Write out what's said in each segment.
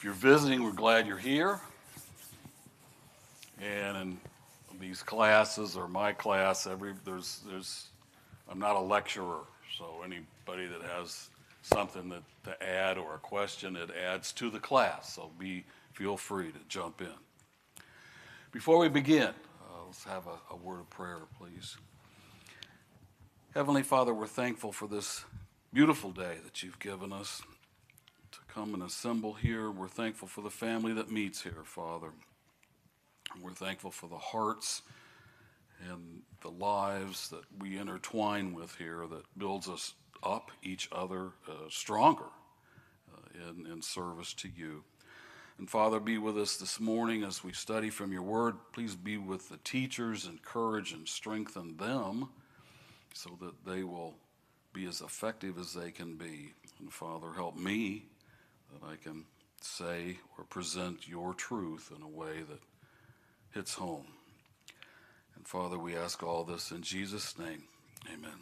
If you're visiting, we're glad you're here. And in these classes or my class, every there's there's I'm not a lecturer, so anybody that has something that, to add or a question, it adds to the class. So be feel free to jump in. Before we begin, uh, let's have a, a word of prayer, please. Heavenly Father, we're thankful for this beautiful day that you've given us come and assemble here. We're thankful for the family that meets here, Father. We're thankful for the hearts and the lives that we intertwine with here that builds us up each other uh, stronger uh, in, in service to you. And Father, be with us this morning as we study from your word. Please be with the teachers, and encourage and strengthen them so that they will be as effective as they can be. And Father, help me that I can say or present your truth in a way that hits home. And Father, we ask all this in Jesus' name. Amen.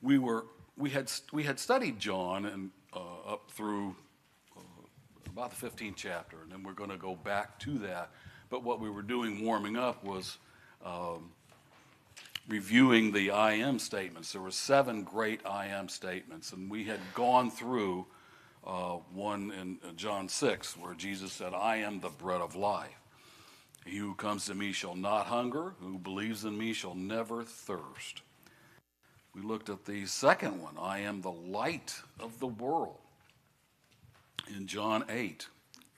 We were we had we had studied John and uh, up through uh, about the 15th chapter, and then we're going to go back to that. But what we were doing warming up was um, reviewing the I am statements. There were seven great I am statements, and we had gone through uh, one in John 6 where Jesus said, I am the bread of life. He who comes to me shall not hunger, who believes in me shall never thirst. We looked at the second one I am the light of the world. In John 8,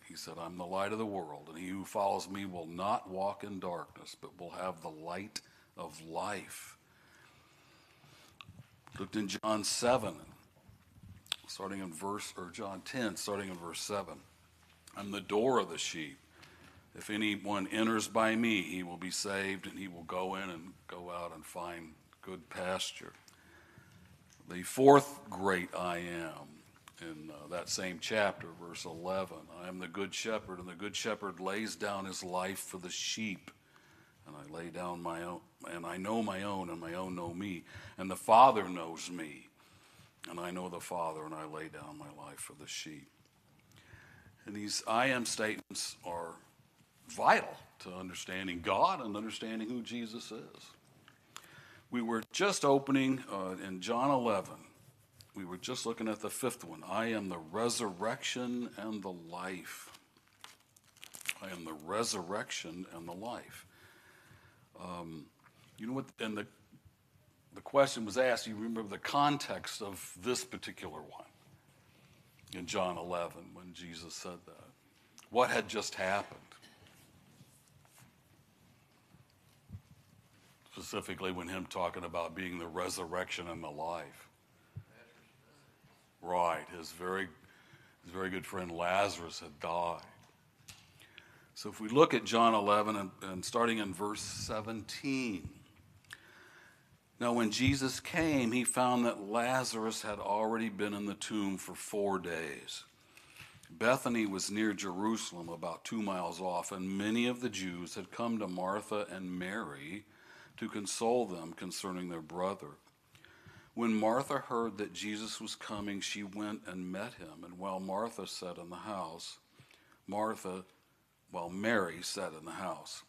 he said, I'm the light of the world, and he who follows me will not walk in darkness, but will have the light of life. Looked in John 7, starting in verse, or John 10, starting in verse 7. I'm the door of the sheep. If anyone enters by me, he will be saved, and he will go in and go out and find good pasture. The fourth great I am in uh, that same chapter, verse 11 I am the good shepherd, and the good shepherd lays down his life for the sheep. And I lay down my own, and I know my own, and my own know me. And the Father knows me, and I know the Father, and I lay down my life for the sheep. And these I am statements are vital to understanding God and understanding who Jesus is. We were just opening uh, in John 11. We were just looking at the fifth one. I am the resurrection and the life. I am the resurrection and the life. Um, you know what? And the the question was asked. You remember the context of this particular one in John 11 when Jesus said that. What had just happened? Specifically, when him talking about being the resurrection and the life. Right, his very, his very good friend Lazarus had died. So if we look at John 11 and, and starting in verse 17. Now, when Jesus came, he found that Lazarus had already been in the tomb for four days. Bethany was near Jerusalem, about two miles off, and many of the Jews had come to Martha and Mary to console them concerning their brother. When Martha heard that Jesus was coming, she went and met him. And while Martha sat in the house, Martha, while Mary sat in the house,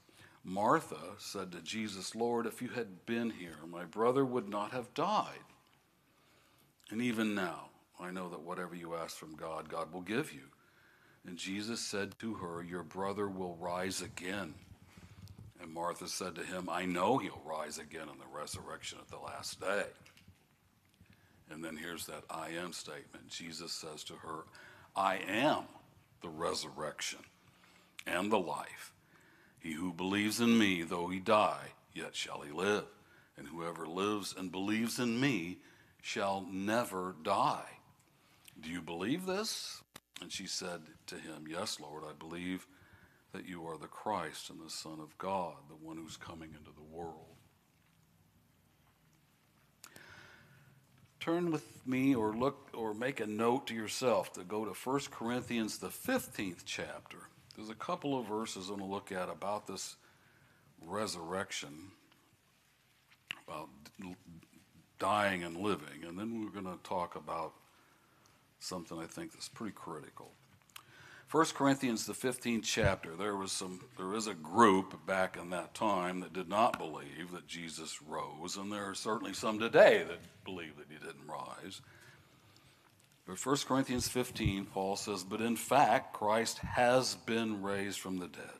Martha said to Jesus, Lord, if you had been here, my brother would not have died. And even now, I know that whatever you ask from God, God will give you. And Jesus said to her, Your brother will rise again. And Martha said to him, I know he'll rise again in the resurrection at the last day. And then here's that I am statement. Jesus says to her, I am the resurrection and the life. He who believes in me, though he die, yet shall he live. And whoever lives and believes in me shall never die. Do you believe this? And she said to him, Yes, Lord, I believe that you are the Christ and the Son of God, the one who's coming into the world. Turn with me or look or make a note to yourself to go to 1 Corinthians, the 15th chapter. There's a couple of verses I'm going to look at about this resurrection, about dying and living, and then we're going to talk about something I think that's pretty critical. 1 Corinthians, the 15th chapter, there was some, there is a group back in that time that did not believe that Jesus rose, and there are certainly some today that believe that he didn't rise. But 1 Corinthians 15, Paul says, But in fact, Christ has been raised from the dead.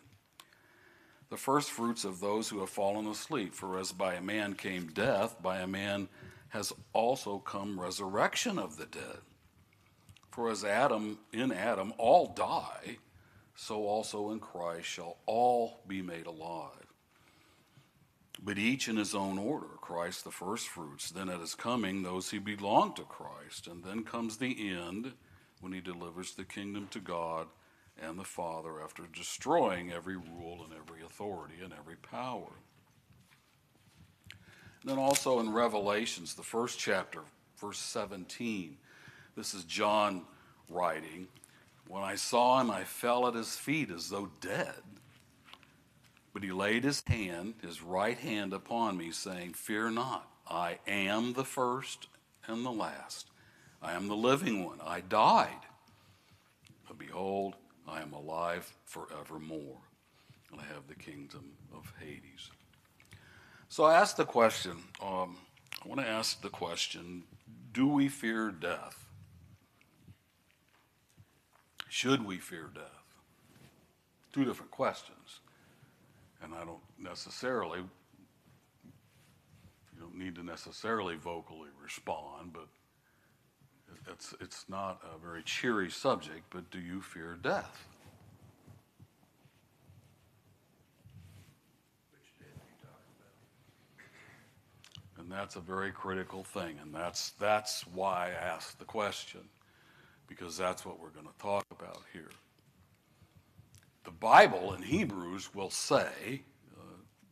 The first fruits of those who have fallen asleep. For as by a man came death, by a man has also come resurrection of the dead. For as Adam, in Adam, all die, so also in Christ shall all be made alive. But each in his own order Christ the firstfruits, then at his coming, those who belong to Christ. And then comes the end when he delivers the kingdom to God and the Father after destroying every rule and every authority and every power. And then also in Revelations, the first chapter, verse 17, this is John writing. When I saw him, I fell at his feet as though dead. But he laid his hand, his right hand, upon me, saying, Fear not, I am the first and the last. I am the living one. I died. But behold, I am alive forevermore, and I have the kingdom of Hades. So I asked the question, um, I want to ask the question do we fear death? Should we fear death? Two different questions and I don't necessarily, you don't need to necessarily vocally respond, but it's, it's not a very cheery subject, but do you fear death? And that's a very critical thing, and that's, that's why I asked the question, because that's what we're going to talk about here the Bible in Hebrews will say, uh,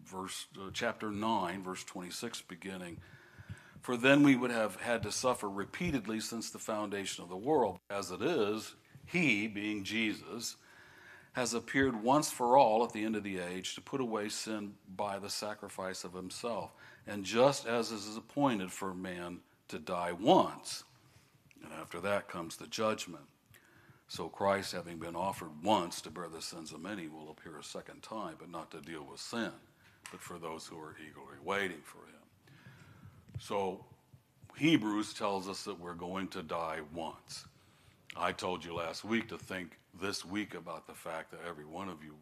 verse uh, chapter 9, verse 26 beginning, for then we would have had to suffer repeatedly since the foundation of the world. As it is, he, being Jesus, has appeared once for all at the end of the age to put away sin by the sacrifice of himself. And just as it is appointed for man to die once, and after that comes the judgment. So Christ, having been offered once to bear the sins of many, will appear a second time, but not to deal with sin, but for those who are eagerly waiting for him. So Hebrews tells us that we're going to die once. I told you last week to think this week about the fact that every one of you,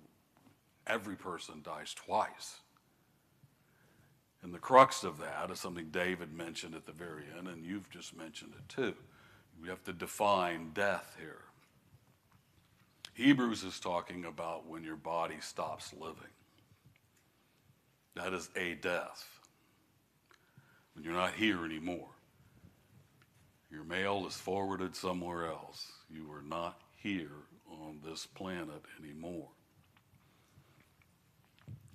every person dies twice. And the crux of that is something David mentioned at the very end, and you've just mentioned it too. We have to define death here. Hebrews is talking about when your body stops living. That is a death. When you're not here anymore. Your mail is forwarded somewhere else. You are not here on this planet anymore.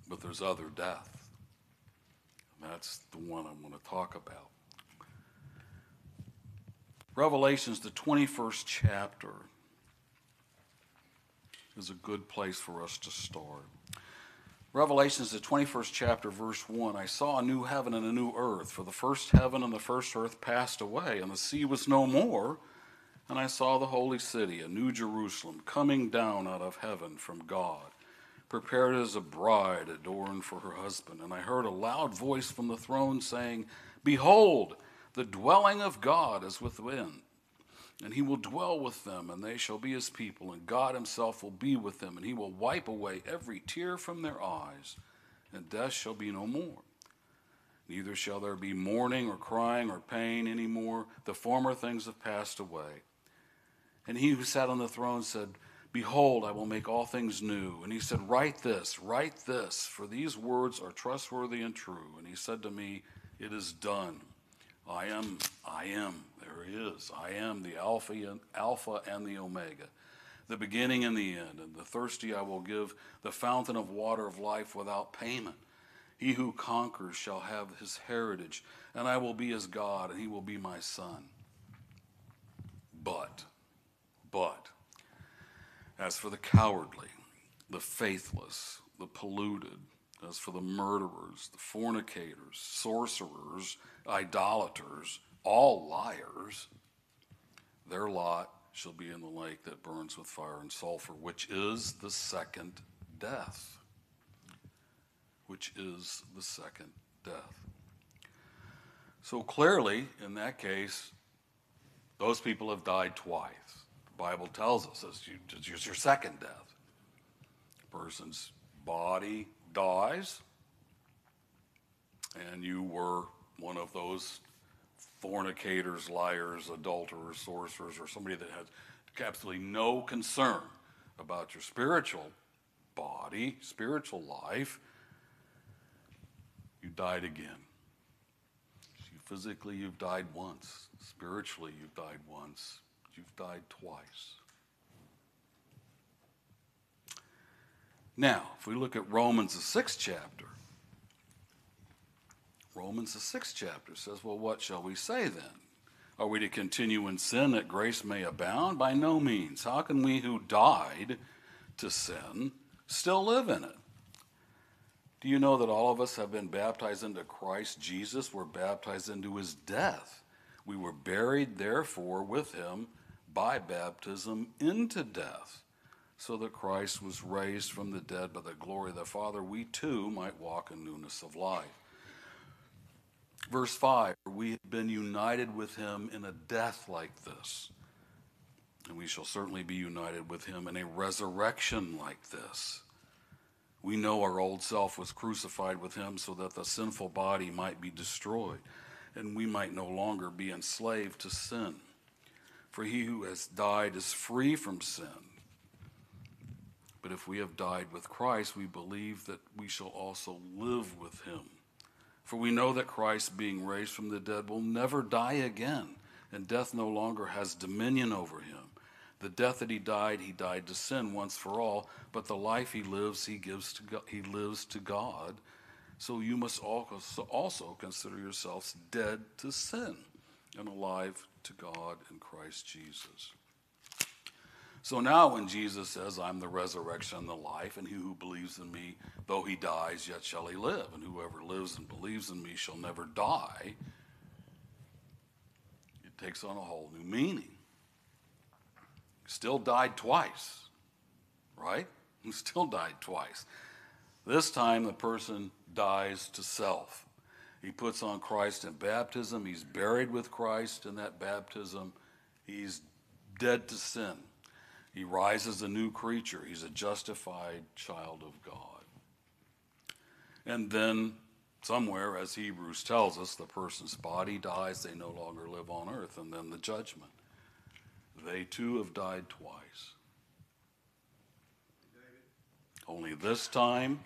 But there's other death. And that's the one I'm going to talk about. Revelation's the 21st chapter is a good place for us to start. Revelation is the 21st chapter, verse 1. I saw a new heaven and a new earth, for the first heaven and the first earth passed away, and the sea was no more. And I saw the holy city, a new Jerusalem, coming down out of heaven from God, prepared as a bride adorned for her husband. And I heard a loud voice from the throne saying, Behold, the dwelling of God is within and he will dwell with them, and they shall be his people, and God himself will be with them, and he will wipe away every tear from their eyes, and death shall be no more. Neither shall there be mourning or crying or pain any more. The former things have passed away. And he who sat on the throne said, Behold, I will make all things new. And he said, Write this, write this, for these words are trustworthy and true. And he said to me, It is done. I am, I am is. I am the Alpha and, Alpha and the Omega, the beginning and the end. And the thirsty I will give the fountain of water of life without payment. He who conquers shall have his heritage, and I will be his God, and he will be my son. But, but, as for the cowardly, the faithless, the polluted, as for the murderers, the fornicators, sorcerers, idolaters, all liars, their lot shall be in the lake that burns with fire and sulfur, which is the second death. Which is the second death. So clearly, in that case, those people have died twice. The Bible tells us it's your second death. A person's body dies, and you were one of those fornicators, liars, adulterers, sorcerers, or somebody that has absolutely no concern about your spiritual body, spiritual life, you died again. Physically, you've died once. Spiritually, you've died once. You've died twice. Now, if we look at Romans, the sixth chapter, Romans, the sixth chapter says, Well, what shall we say then? Are we to continue in sin that grace may abound? By no means. How can we who died to sin still live in it? Do you know that all of us have been baptized into Christ Jesus? We're baptized into his death. We were buried, therefore, with him by baptism into death, so that Christ was raised from the dead by the glory of the Father. We too might walk in newness of life. Verse 5 We have been united with him in a death like this, and we shall certainly be united with him in a resurrection like this. We know our old self was crucified with him so that the sinful body might be destroyed and we might no longer be enslaved to sin. For he who has died is free from sin. But if we have died with Christ, we believe that we shall also live with him. For we know that Christ, being raised from the dead, will never die again, and death no longer has dominion over him. The death that he died, he died to sin once for all, but the life he lives, he gives to God, he lives to God. So you must also, also consider yourselves dead to sin and alive to God in Christ Jesus. So now, when Jesus says, I'm the resurrection and the life, and he who believes in me, though he dies, yet shall he live, and whoever lives and believes in me shall never die, it takes on a whole new meaning still died twice, right? He still died twice. This time the person dies to self. He puts on Christ in baptism. He's buried with Christ in that baptism. He's dead to sin. He rises a new creature. He's a justified child of God. And then, somewhere, as Hebrews tells us, the person's body dies. They no longer live on earth. And then the judgment. They too have died twice. Only this time,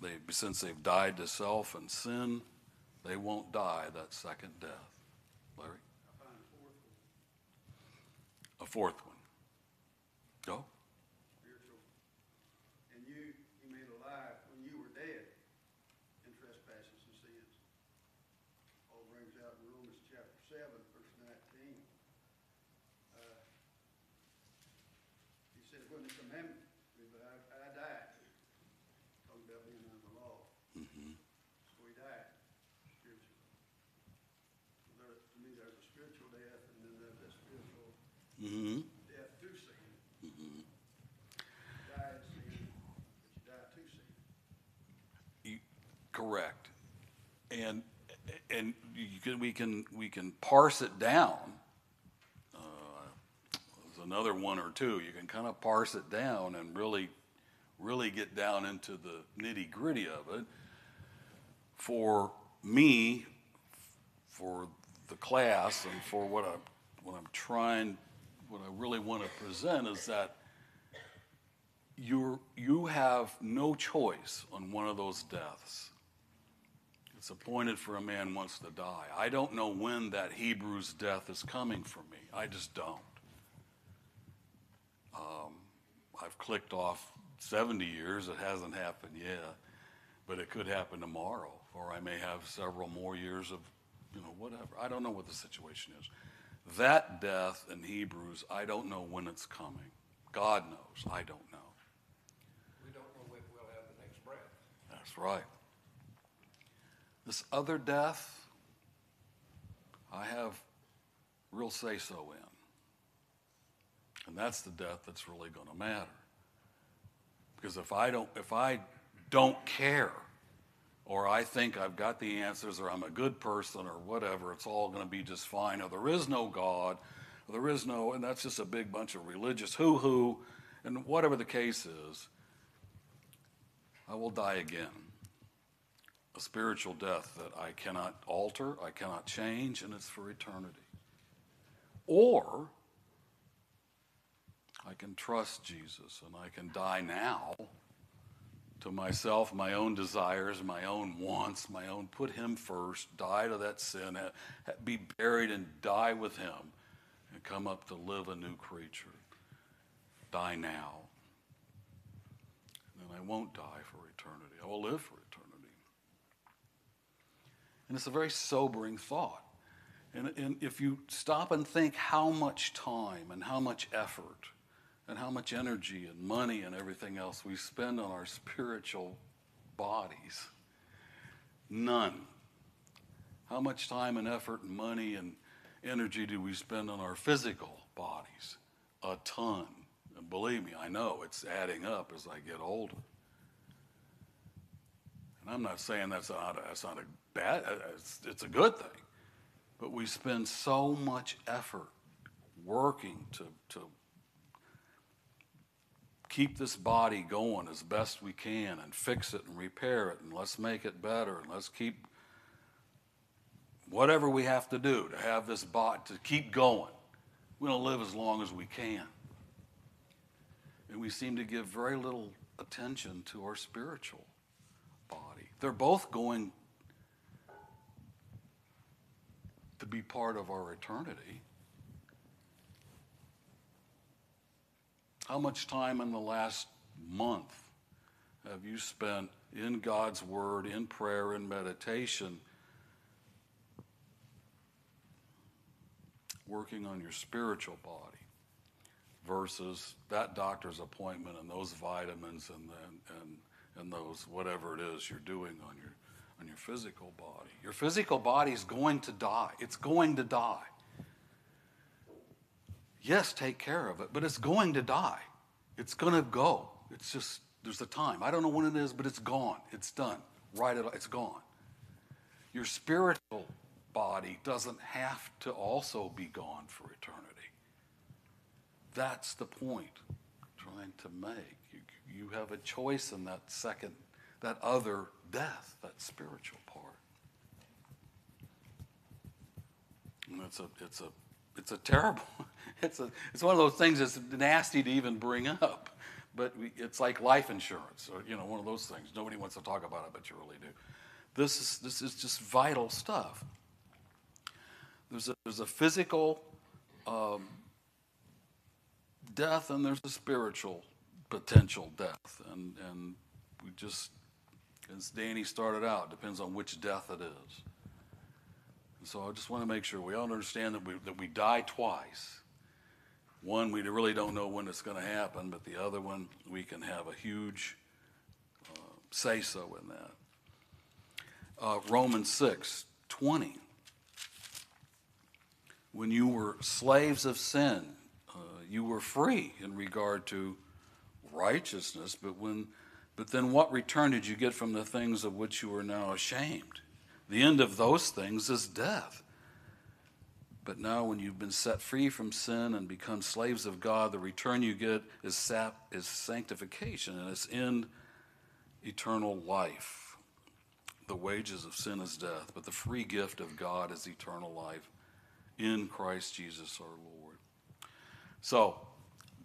they, since they've died to self and sin, they won't die that second death. Larry? A fourth one. Correct. And and can, we can we can parse it down. Uh, there's another one or two. You can kind of parse it down and really really get down into the nitty gritty of it. For me, for the class, and for what I what I'm trying what I really want to present is that you you have no choice on one of those deaths. It's appointed for a man once to die. I don't know when that Hebrew's death is coming for me. I just don't. Um, I've clicked off 70 years. It hasn't happened yet, but it could happen tomorrow, or I may have several more years of, you know, whatever. I don't know what the situation is. That death in Hebrews, I don't know when it's coming. God knows. I don't know. We don't know when we'll have the next breath. That's right. This other death, I have real say so in. And that's the death that's really going to matter. Because if I don't, if I don't care, or I think I've got the answers, or I'm a good person, or whatever, it's all going to be just fine, or there is no God, or there is no, and that's just a big bunch of religious hoo hoo, and whatever the case is, I will die again. A spiritual death that I cannot alter, I cannot change, and it's for eternity. Or I can trust Jesus and I can die now to myself, my own desires, my own wants, my own, put Him first, die to that sin, be buried and die with Him, and come up to live a new creature. Die now. And I won't die for eternity. I will live for eternity. And it's a very sobering thought. And, and if you stop and think how much time and how much effort and how much energy and money and everything else we spend on our spiritual bodies. None. How much time and effort and money and energy do we spend on our physical bodies? A ton. And believe me, I know it's adding up as I get older. And I'm not saying that's not a, that's not a bad, uh, it's, it's a good thing. But we spend so much effort working to, to keep this body going as best we can and fix it and repair it and let's make it better and let's keep whatever we have to do to have this body to keep going. We don't live as long as we can. And we seem to give very little attention to our spiritual body. They're both going to be part of our eternity. How much time in the last month have you spent in God's Word, in prayer, in meditation, working on your spiritual body versus that doctor's appointment and those vitamins and, and, and, and those whatever it is you're doing on your, on your physical body? Your physical body is going to die. It's going to die. Yes, take care of it, but it's going to die. It's going to go. It's just, there's a time. I don't know when it is, but it's gone. It's done. Right, it's gone. Your spiritual body doesn't have to also be gone for eternity. That's the point I'm trying to make. You, you have a choice in that second, that other death, that spiritual part. And it's a, it's a it's a terrible, it's, a, it's one of those things that's nasty to even bring up. But we, it's like life insurance, or, you know, one of those things. Nobody wants to talk about it, but you really do. This is, this is just vital stuff. There's a, there's a physical um, death and there's a spiritual potential death. And, and we just, as Danny started out, depends on which death it is. And So I just want to make sure we all understand that we, that we die twice. One, we really don't know when it's going to happen, but the other one, we can have a huge uh, say so in that. Uh, Romans 6 20. When you were slaves of sin, uh, you were free in regard to righteousness, but when but then what return did you get from the things of which you are now ashamed? The end of those things is death. But now, when you've been set free from sin and become slaves of God, the return you get is, sap, is sanctification and it's in eternal life. The wages of sin is death, but the free gift of God is eternal life in Christ Jesus our Lord. So,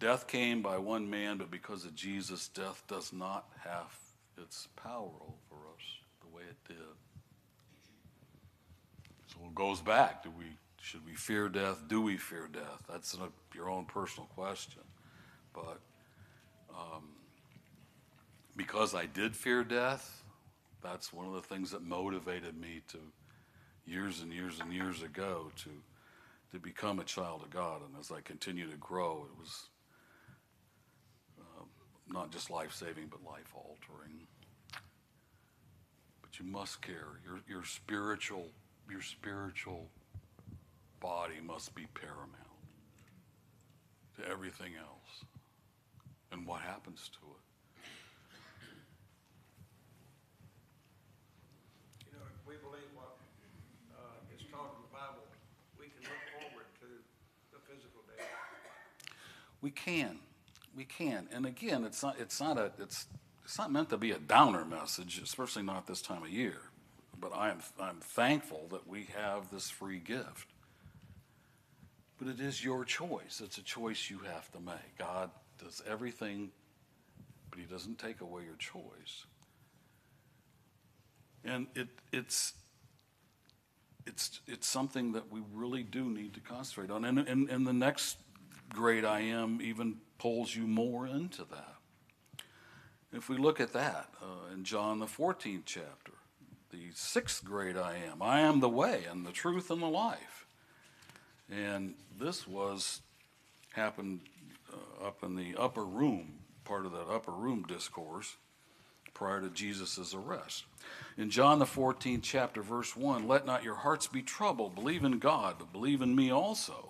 death came by one man, but because of Jesus, death does not have its power over us the way it did So it goes back. Do we should we fear death? Do we fear death? That's a, your own personal question. But um, because I did fear death, that's one of the things that motivated me to years and years and years ago to to become a child of God. And as I continue to grow, it was not just life saving, but life altering. But you must care. Your your spiritual your spiritual body must be paramount. to everything else and what happens to it. You know, if we believe what, uh, is taught in the Bible, we can look forward to the physical day. We can, we can, and again, it's not, it's not a, it's, it's not meant to be a downer message, especially not this time of year. But I am, I'm thankful that we have this free gift. But it is your choice. It's a choice you have to make. God does everything, but He doesn't take away your choice. And it, it's, it's, it's something that we really do need to concentrate on. And, and, and the next grade I am even pulls you more into that. If we look at that uh, in John the 14th chapter, the sixth great I am, I am the way and the truth and the life. And this was happened uh, up in the upper room, part of that upper room discourse prior to Jesus' arrest. In John the 14th chapter, verse 1, let not your hearts be troubled. Believe in God, but believe in me also.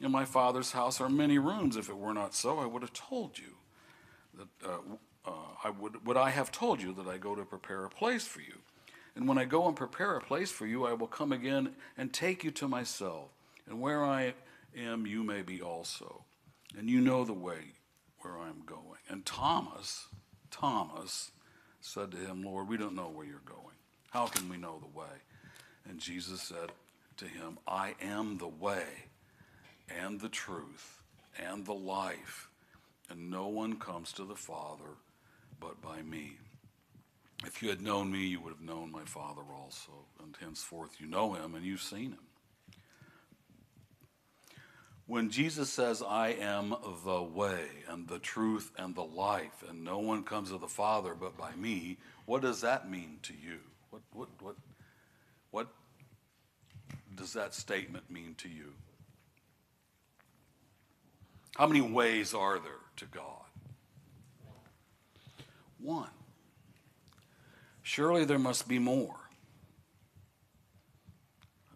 In my Father's house are many rooms. If it were not so, I would have told you. That, uh, uh, I would, would I have told you that I go to prepare a place for you? And when I go and prepare a place for you, I will come again and take you to myself. And where I am, you may be also. And you know the way where I am going. And Thomas, Thomas said to him, Lord, we don't know where you're going. How can we know the way? And Jesus said to him, I am the way and the truth and the life, and no one comes to the Father but by me. If you had known me, you would have known my Father also, and henceforth you know him and you've seen him. When Jesus says, I am the way and the truth and the life, and no one comes to the Father but by me, what does that mean to you? What, what, what, what does that statement mean to you? How many ways are there to God? One. Surely there must be more.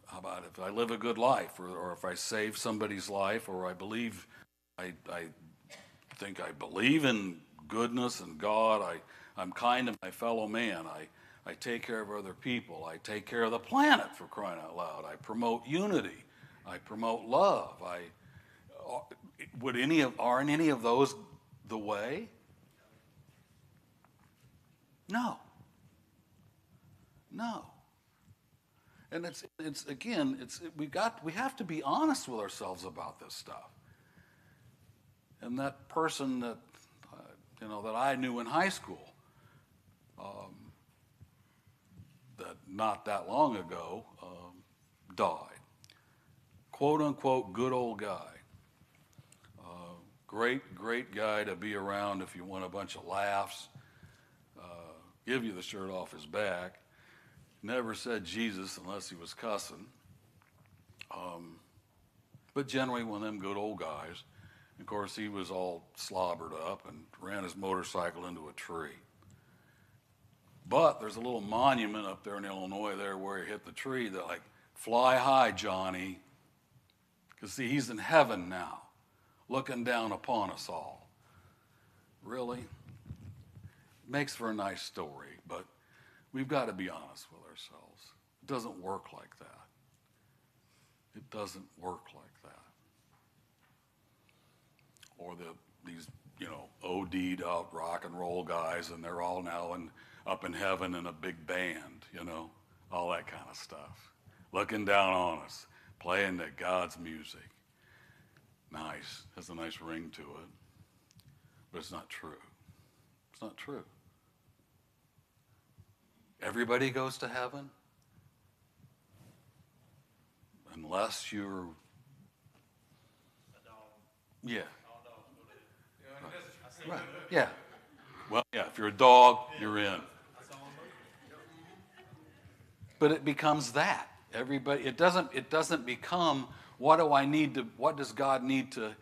How about if I live a good life, or, or if I save somebody's life, or I believe, I, I think I believe in goodness and God, I, I'm kind to my fellow man, I, I take care of other people, I take care of the planet for crying out loud, I promote unity, I promote love, I, uh, would any of, aren't any of those the way? No. No. And it's, it's again, it's, we, got, we have to be honest with ourselves about this stuff. And that person that, uh, you know, that I knew in high school, um, that not that long ago um, died. Quote unquote, good old guy. Great, great guy to be around if you want a bunch of laughs. Uh, give you the shirt off his back never said Jesus unless he was cussing. Um, but generally, one of them good old guys. Of course, he was all slobbered up and ran his motorcycle into a tree. But there's a little monument up there in Illinois there where he hit the tree that like, fly high, Johnny. Because see, he's in heaven now, looking down upon us all. Really? Makes for a nice story, but we've got to be honest with ourselves. It doesn't work like that. It doesn't work like that. Or the these you know OD'd out rock and roll guys, and they're all now in, up in heaven in a big band, you know, all that kind of stuff, looking down on us, playing the God's music. Nice, has a nice ring to it, but it's not true. It's not true. Everybody goes to heaven unless you're. Yeah. Right. Yeah. Well, yeah, if you're a dog, you're in. But it becomes that. Everybody it doesn't it doesn't become what do I need to what does God need to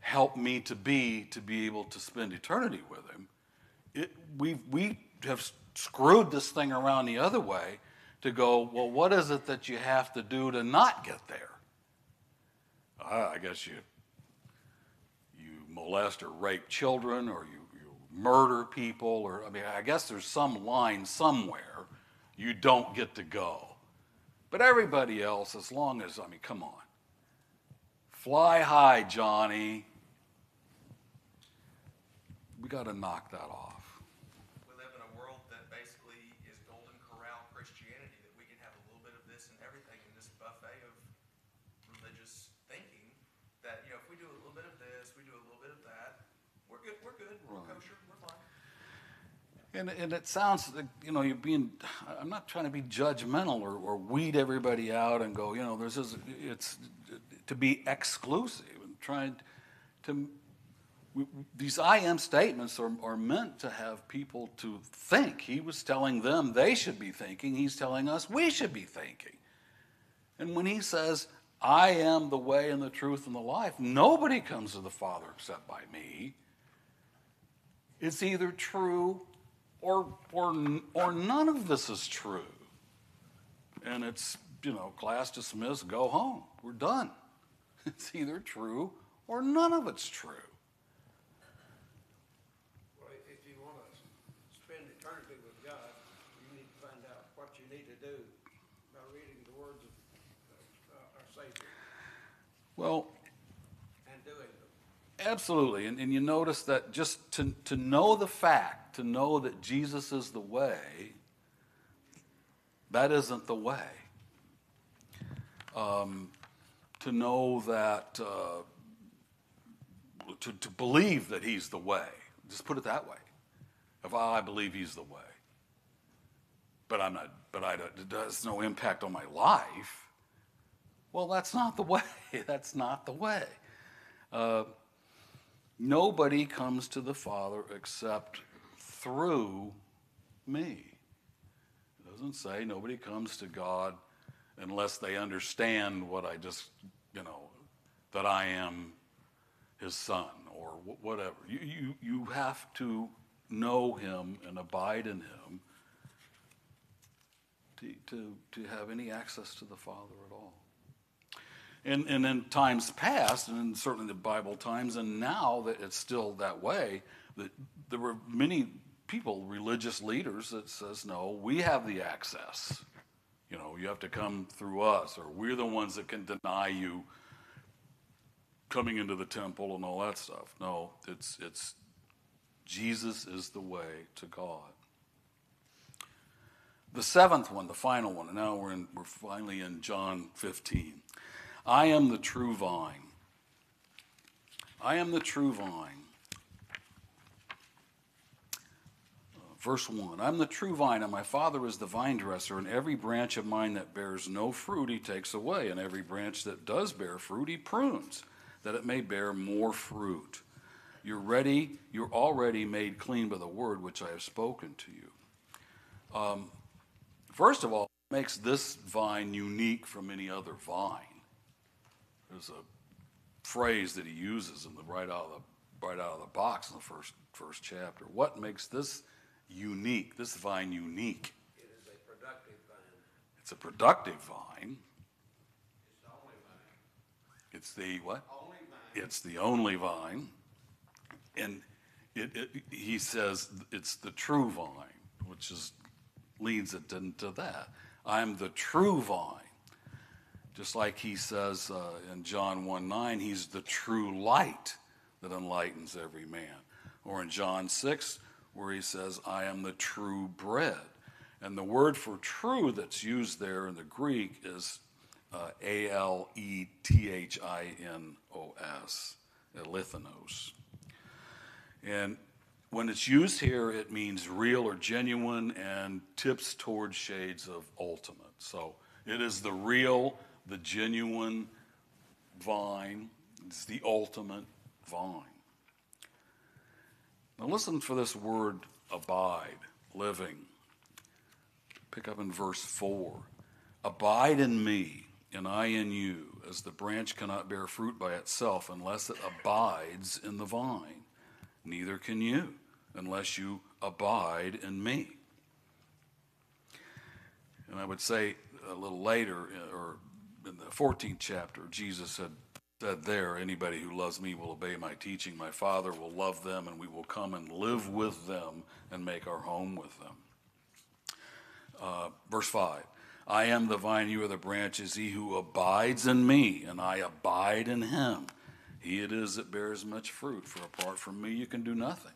help me to be to be able to spend eternity with him? It, we we have screwed this thing around the other way to go, well, what is it that you have to do to not get there? I guess you molest or rape children or you, you murder people or I mean I guess there's some line somewhere you don't get to go. But everybody else, as long as I mean, come on. Fly high, Johnny. We got to knock that off. We live in a world that basically is golden corral Christianity, that we can have a little bit of this and everything in this buffet of religious thinking. That, you know, if we do a little bit of this, we do a little bit of that, we're good, we're good, we're kosher, we're fine. And, and it sounds like, you know, you're being, I'm not trying to be judgmental or, or weed everybody out and go, you know, there's this, it's to be exclusive and trying to, these I am statements are, are meant to have people to think. He was telling them they should be thinking, he's telling us we should be thinking. And when he says, I am the way and the truth and the life, nobody comes to the Father except by me. It's either true or, or, or none of this is true. And it's, you know, class dismissed, go home. We're done. It's either true or none of it's true. Well, if you want to spend eternity with God, you need to find out what you need to do by reading the words of uh, our Savior Well, and doing them. absolutely. And, and you notice that just to, to know the fact, to know that Jesus is the way, that isn't the way. Um, to know that, uh, to, to believe that he's the way, just put it that way. If I believe he's the way, but I'm not, but I don't, it has no impact on my life. Well, that's not the way. That's not the way. Uh, nobody comes to the Father except through me. It doesn't say nobody comes to God unless they understand what I just, you know, that I am his son or wh- whatever. You, you, you have to know him and abide in him to, to, to have any access to the Father at all. And, and in times past, and in certainly the Bible times, and now that it's still that way, that there were many people, religious leaders, that says, no, we have the access. You know, you have to come through us, or we're the ones that can deny you coming into the temple and all that stuff. No, it's it's Jesus is the way to God. The seventh one, the final one, and now we're in we're finally in John 15. I am the true vine. I am the true vine. Verse 1 I'm the true vine, and my Father is the vine dresser, and every branch of mine that bears no fruit he takes away, and every branch that does bear fruit he prunes, that it may bear more fruit. You're ready, you're already made clean by the word which I have spoken to you. Um, first of all, makes this vine unique from any other vine? There's a phrase that he uses in the right out of the right out of the box in the first first chapter. What makes this unique, this vine unique? It is a productive vine. It's a productive vine. It's the only vine. It's the what? Only vine. It's the only vine. And it, it, he says it's the true vine, which is leads it into that. I'm the true vine. Just like he says uh, in John 1 9, he's the true light that enlightens every man. Or in John 6, where he says, I am the true bread. And the word for true that's used there in the Greek is uh, A L E T H I N O S, alethinos. And when it's used here, it means real or genuine and tips towards shades of ultimate. So it is the real, the genuine vine. It's the ultimate vine. Now listen for this word abide, living. Pick up in verse 4. Abide in me, and I in you, as the branch cannot bear fruit by itself unless it abides in the vine. Neither can you unless you abide in me. And I would say a little later, uh, or in the 14th chapter, Jesus had said there, anybody who loves me will obey my teaching. My Father will love them, and we will come and live with them and make our home with them. Uh, verse 5 I am the vine, you are the branches. He who abides in me, and I abide in him, he it is that bears much fruit, for apart from me you can do nothing.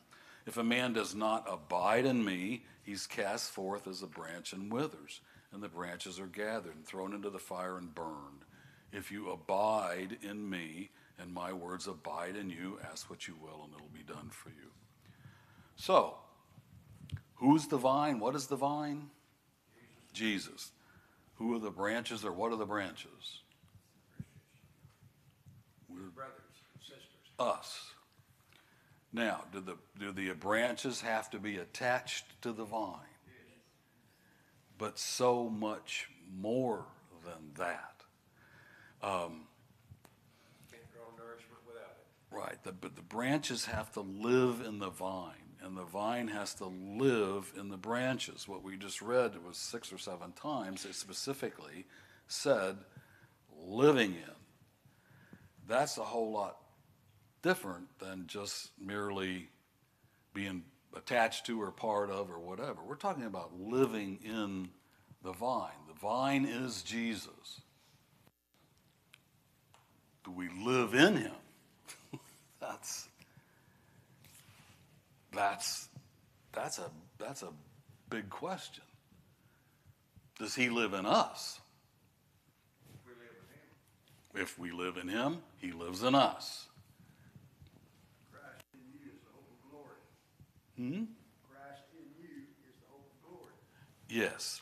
If a man does not abide in me, he's cast forth as a branch and withers, and the branches are gathered and thrown into the fire and burned. If you abide in me, and my words abide in you, ask what you will, and it'll be done for you. So, who's the vine? What is the vine? Jesus. Who are the branches, or what are the branches? We're Brothers and sisters. us. Now, do the, do the branches have to be attached to the vine? Yes. But so much more than that. Um, Can't draw nourishment without it. Right, the, but the branches have to live in the vine, and the vine has to live in the branches. What we just read was six or seven times, it specifically said living in. That's a whole lot different than just merely being attached to or part of or whatever. We're talking about living in the vine. The vine is Jesus. Do we live in him? that's that's that's a that's a big question. Does he live in us? We live in him. If we live in him, he lives in us. Christ in you is the hope of glory. Hmm? Christ in you is the hope of glory. Yes.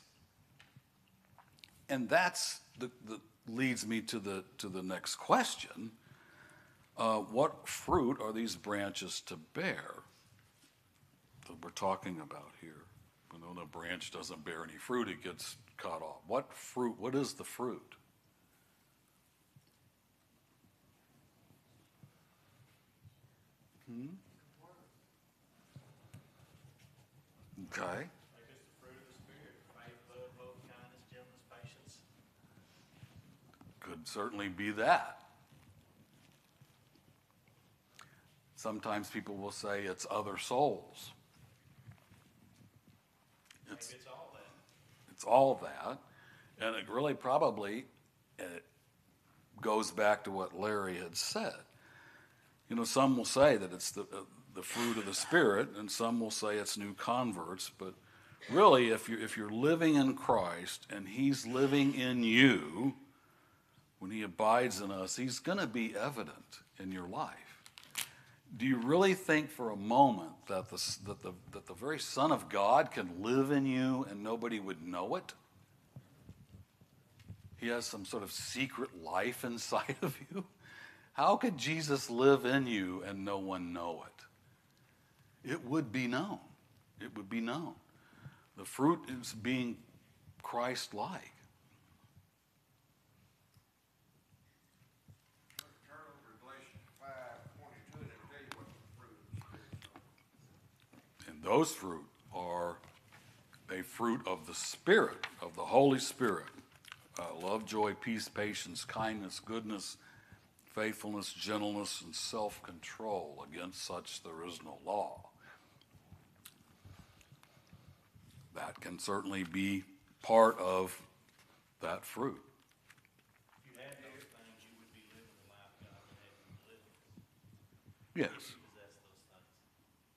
And that's the, the leads me to the to the next question. Uh, what fruit are these branches to bear that we're talking about here? Know the branch doesn't bear any fruit; it gets cut off. What fruit? What is the fruit? Hmm? Okay. I guess the fruit of the Spirit, faith, love, hope, kindness, gentleness, patience. Could certainly be that. Sometimes people will say it's other souls. Maybe It's, it's all that. it's all that. And it really probably it goes back to what Larry had said. You know, some will say that it's the, uh, the fruit of the Spirit, and some will say it's new converts. But really, if you're, if you're living in Christ and He's living in you, when He abides in us, He's going to be evident in your life. Do you really think for a moment that the, that, the, that the very Son of God can live in you and nobody would know it? He has some sort of secret life inside of you? How could Jesus live in you and no one know it? It would be known. It would be known. The fruit is being Christ like. Turn over to Galatians five twenty-two, and it'll tell you what the fruit of the Spirit is. And those fruit are a fruit of the Spirit, of the Holy Spirit uh, love, joy, peace, patience, kindness, goodness, faithfulness, gentleness, and self control. Against such there is no law. That can certainly be part of that fruit. If you had those things, you would be living the life God would have you to live. Yes, If you possess those things.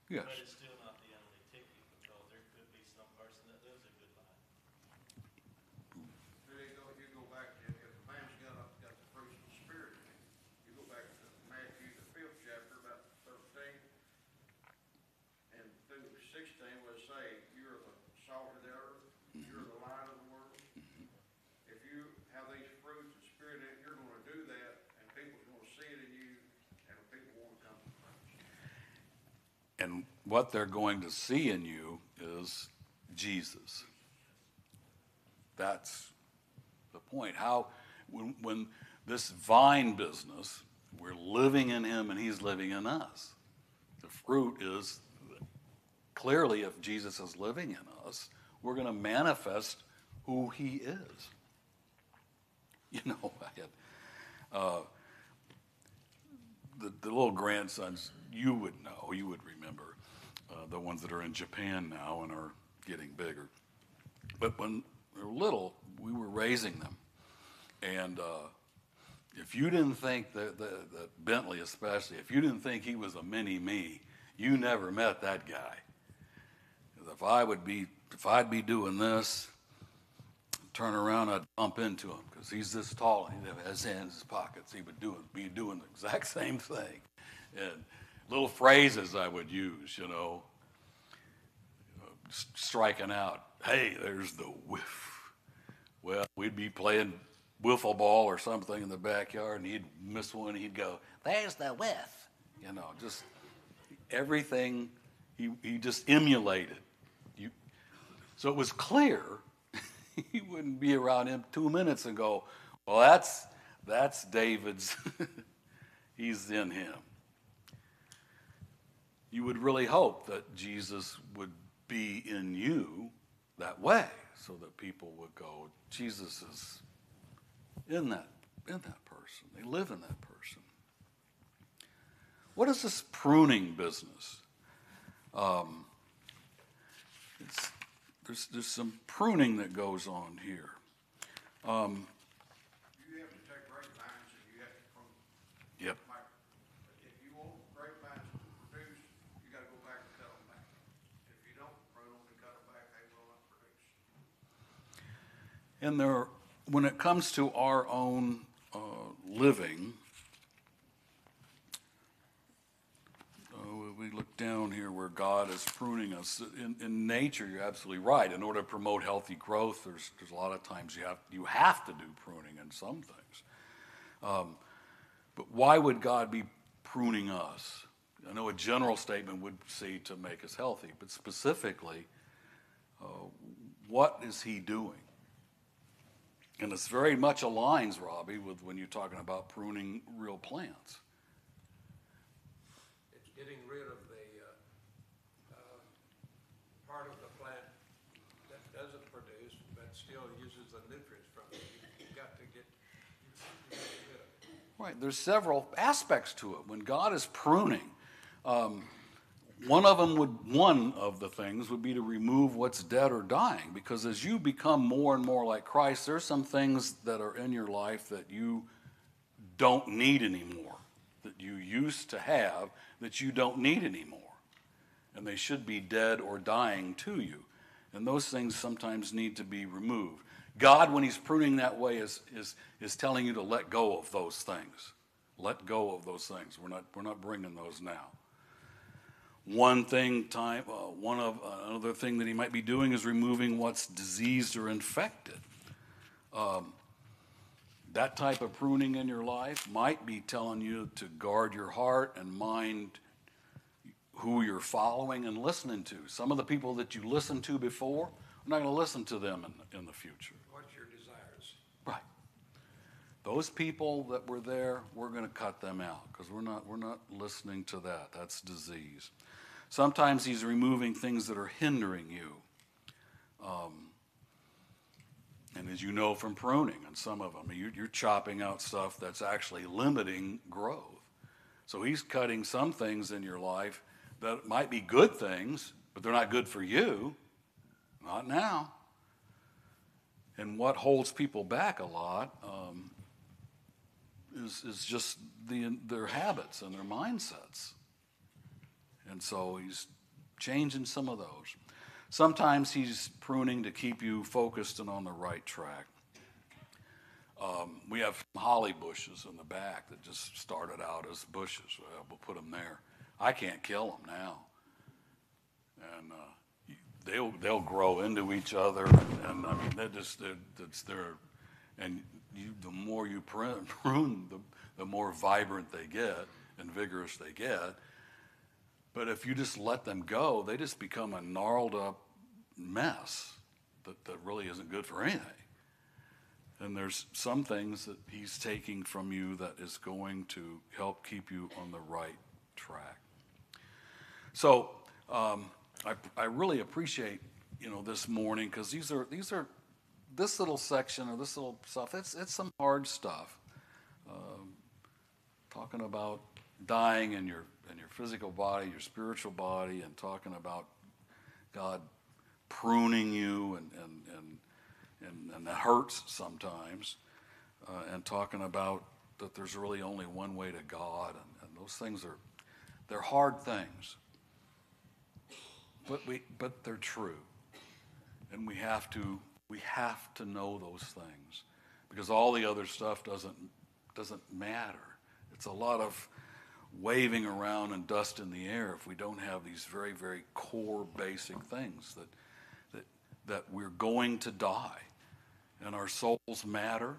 yes. But it's still not the only ticket, because there could be some person that lives a good life. There you go, you go back, if, if a man's got, a- got the fruits of the Spirit, in him, you go back to Matthew, the fifth chapter, about thirteen, and through sixteen, will say, you're the salt of the earth, you're the light of the world. If you have these fruits of Spirit in, you're gonna do that, and people's gonna see it in you, and people wanna come to Christ. And what they're going to see in you is Jesus. That's the point. How, when, when this vine business, we're living in Him and He's living in us. The fruit is clearly, if Jesus is living in us, we're going to manifest who He is. You know, I had, uh, the, the little grandsons, you would know, you would remember, uh, the ones that are in Japan now and are getting bigger. But when they were little, we were raising them. And uh, if you didn't think that, that, that Bentley, especially, if you didn't think he was a mini me, you never met that guy. If I would be, if I'd be doing this, turn around, I'd bump into him because he's this tall and he'd have his hands in his pockets. He would do be doing the exact same thing, and little phrases I would use, you know, striking out. Hey, there's the whiff. Well, we'd be playing wiffle ball or something in the backyard, and he'd miss one. He'd go, "There's the whiff," you know, just everything. He he just emulated. You, so it was clear he wouldn't be around him two minutes and go, "Well, that's that's David's. He's in him." You would really hope that Jesus would be in you that way, so that people would go, "Jesus is in that in that person. They live in that person." What is this pruning business? Um, it's, there's, there's some pruning that goes on here. Um, You have to take grapevines and you have to prune. yep. Like, If you want grapevines to produce, you gotta go back and cut them back. If you don't prune them and cut them back, they will not produce. And there, when it comes to our own uh, living, uh, we look down here where God is pruning us. In, in nature, you're absolutely right. In order to promote healthy growth, there's, there's a lot of times you have, you have to do pruning in some things. Um, but why would God be pruning us? I know a general statement would say to make us healthy, but specifically, uh, what is He doing? And this very much aligns, Robbie, with when you're talking about pruning real plants. It's getting rid of the, uh, uh, part of the plant that doesn't produce, but still uses the nutrients from it. You've got to get. Right, there's several aspects to it. When God is pruning, um, one of them would, one of the things would be to remove what's dead or dying. Because as you become more and more like Christ, there's some things that are in your life that you don't need anymore, that you used to have that you don't need anymore. And they should be dead or dying to you. And those things sometimes need to be removed. God, when He's pruning that way, is, is, is telling you to let go of those things. Let go of those things. We're not, we're not bringing those now. One thing, time, uh, one of uh, another thing that he might be doing is removing what's diseased or infected. Um, that type of pruning in your life might be telling you to guard your heart and mind who you're following and listening to. Some of the people that you listened to before, we're not going to listen to them in, in the future. What's your desires? Right. Those people that were there, we're going to cut them out because we're not, we're not listening to that. That's disease. Sometimes he's removing things that are hindering you. Um, and as you know from pruning, and some of them, you, you're chopping out stuff that's actually limiting growth. So he's cutting some things in your life that might be good things, but they're not good for you. Not now. And what holds people back a lot um, is, is just the, their habits and their mindsets. And so he's changing some of those. Sometimes he's pruning to keep you focused and on the right track. Um, we have holly bushes in the back that just started out as bushes. Well, we'll put them there. I can't kill them now. And uh, they'll they'll grow into each other, and I mean they just they're, it's their, and you the more you prune, prune the the more vibrant they get and vigorous they get. But if you just let them go, they just become a gnarled up mess that, that really isn't good for anything. And there's some things that he's taking from you that is going to help keep you on the right track. So um, I, I really appreciate you know this morning because these are these are this little section or this little stuff. It's it's some hard stuff. Um, talking about dying in your in your physical body, your spiritual body, and talking about God pruning you, and and and and, and that hurts sometimes, uh, and talking about that there's really only one way to God, and, and those things are they're hard things, but we but they're true, and we have to we have to know those things because all the other stuff doesn't doesn't matter. It's a lot of waving around and dust in the air if we don't have these very very core basic things that that that we're going to die. And our souls matter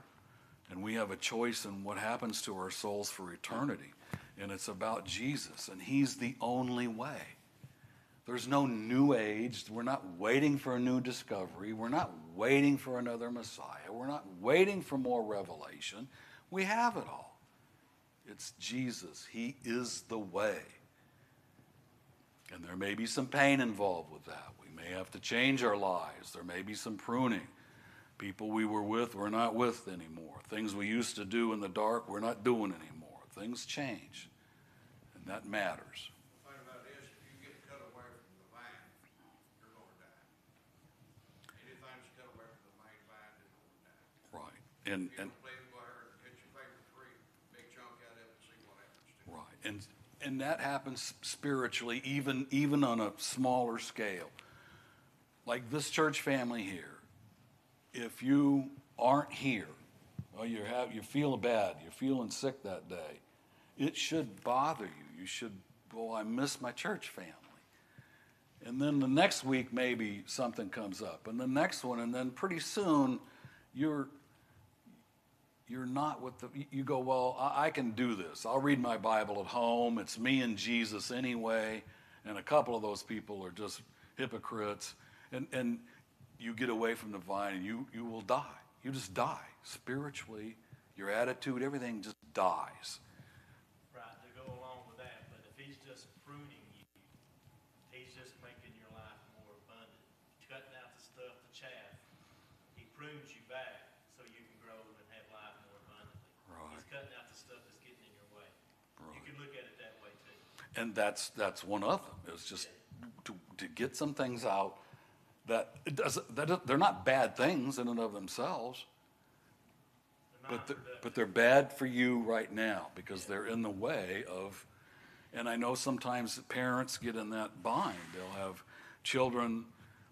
and we have a choice in what happens to our souls for eternity. And it's about Jesus and he's the only way there's no new age. We're not waiting for a new discovery. We're not waiting for another Messiah. We're not waiting for more revelation. We have it all. It's Jesus. He is the way. And there may be some pain involved with that. We may have to change our lives. There may be some pruning. People we were with, we're not with anymore. Things we used to do in the dark, we're not doing anymore. Things change. And that matters. The thing about it is, if you get cut away from the vine, you're gonna die. Anything that's cut away from the main vine is gonna die. Right. And, If you and don't believe me, go out there and cut your favorite tree, big chunk out of it, and see what happens to it. Right, and and that happens spiritually, even even on a smaller scale. Like this church family here, if you aren't here, well, you have you're feeling bad, you're feeling sick that day, it should bother you. You should, well, I miss my church family. And then the next week, maybe something comes up, and the next one, and then pretty soon, you're you're not with the you go well I, I can do this. I'll read my bible at home. It's me and jesus anyway. And a couple of those people are just hypocrites. And and you get away from the vine and you you will die. You just die spiritually. Your attitude everything just dies Right, to go along with that, but if he's just pruning you, he's just making your life more abundant, cutting out the stuff, the chaff. He prunes you back so you can grow and have life more abundantly. Right. He's cutting out the stuff that's getting in your way. You Right. can look at it that way too. And that's that's one of them it's just to, to get some things out that it does that they're not bad things in and of themselves but they're, but they're bad for you right now because they're in the way of and i know sometimes parents get in that bind. They'll have children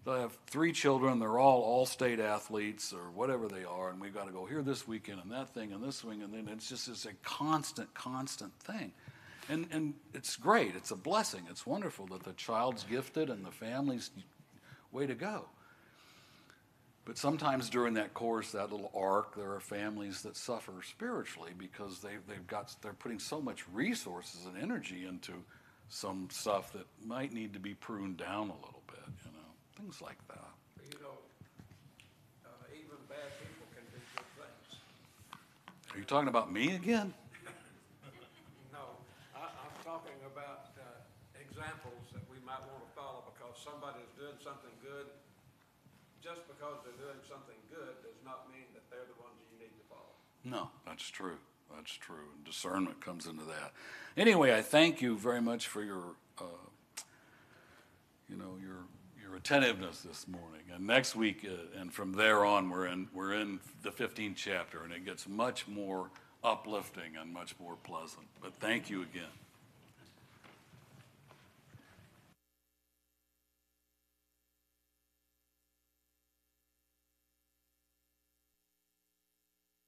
they'll have three children they're all all state athletes or whatever they are and we've got to go here this weekend and that thing and this thing and then it's just it's a constant constant thing and and it's great it's a blessing it's wonderful that the child's gifted and the family's way to go but sometimes during that course, that little arc, there are families that suffer spiritually because they, they've got, they're putting so much resources and energy into some stuff that might need to be pruned down a little bit, you know, things like that. You know, uh, even bad people can do good things. Are you talking about me again? No, I, I'm talking about, uh, examples that we might want to follow because somebody's doing something good. Just because they're doing something good does not mean that they're the ones you need to follow. No, that's true. That's true. And discernment comes into that. Anyway, I thank you very much for your, uh, you know, your your attentiveness this morning. And next week, uh, and from there on, we're in we're in the 15th chapter, and it gets much more uplifting and much more pleasant. But thank you again.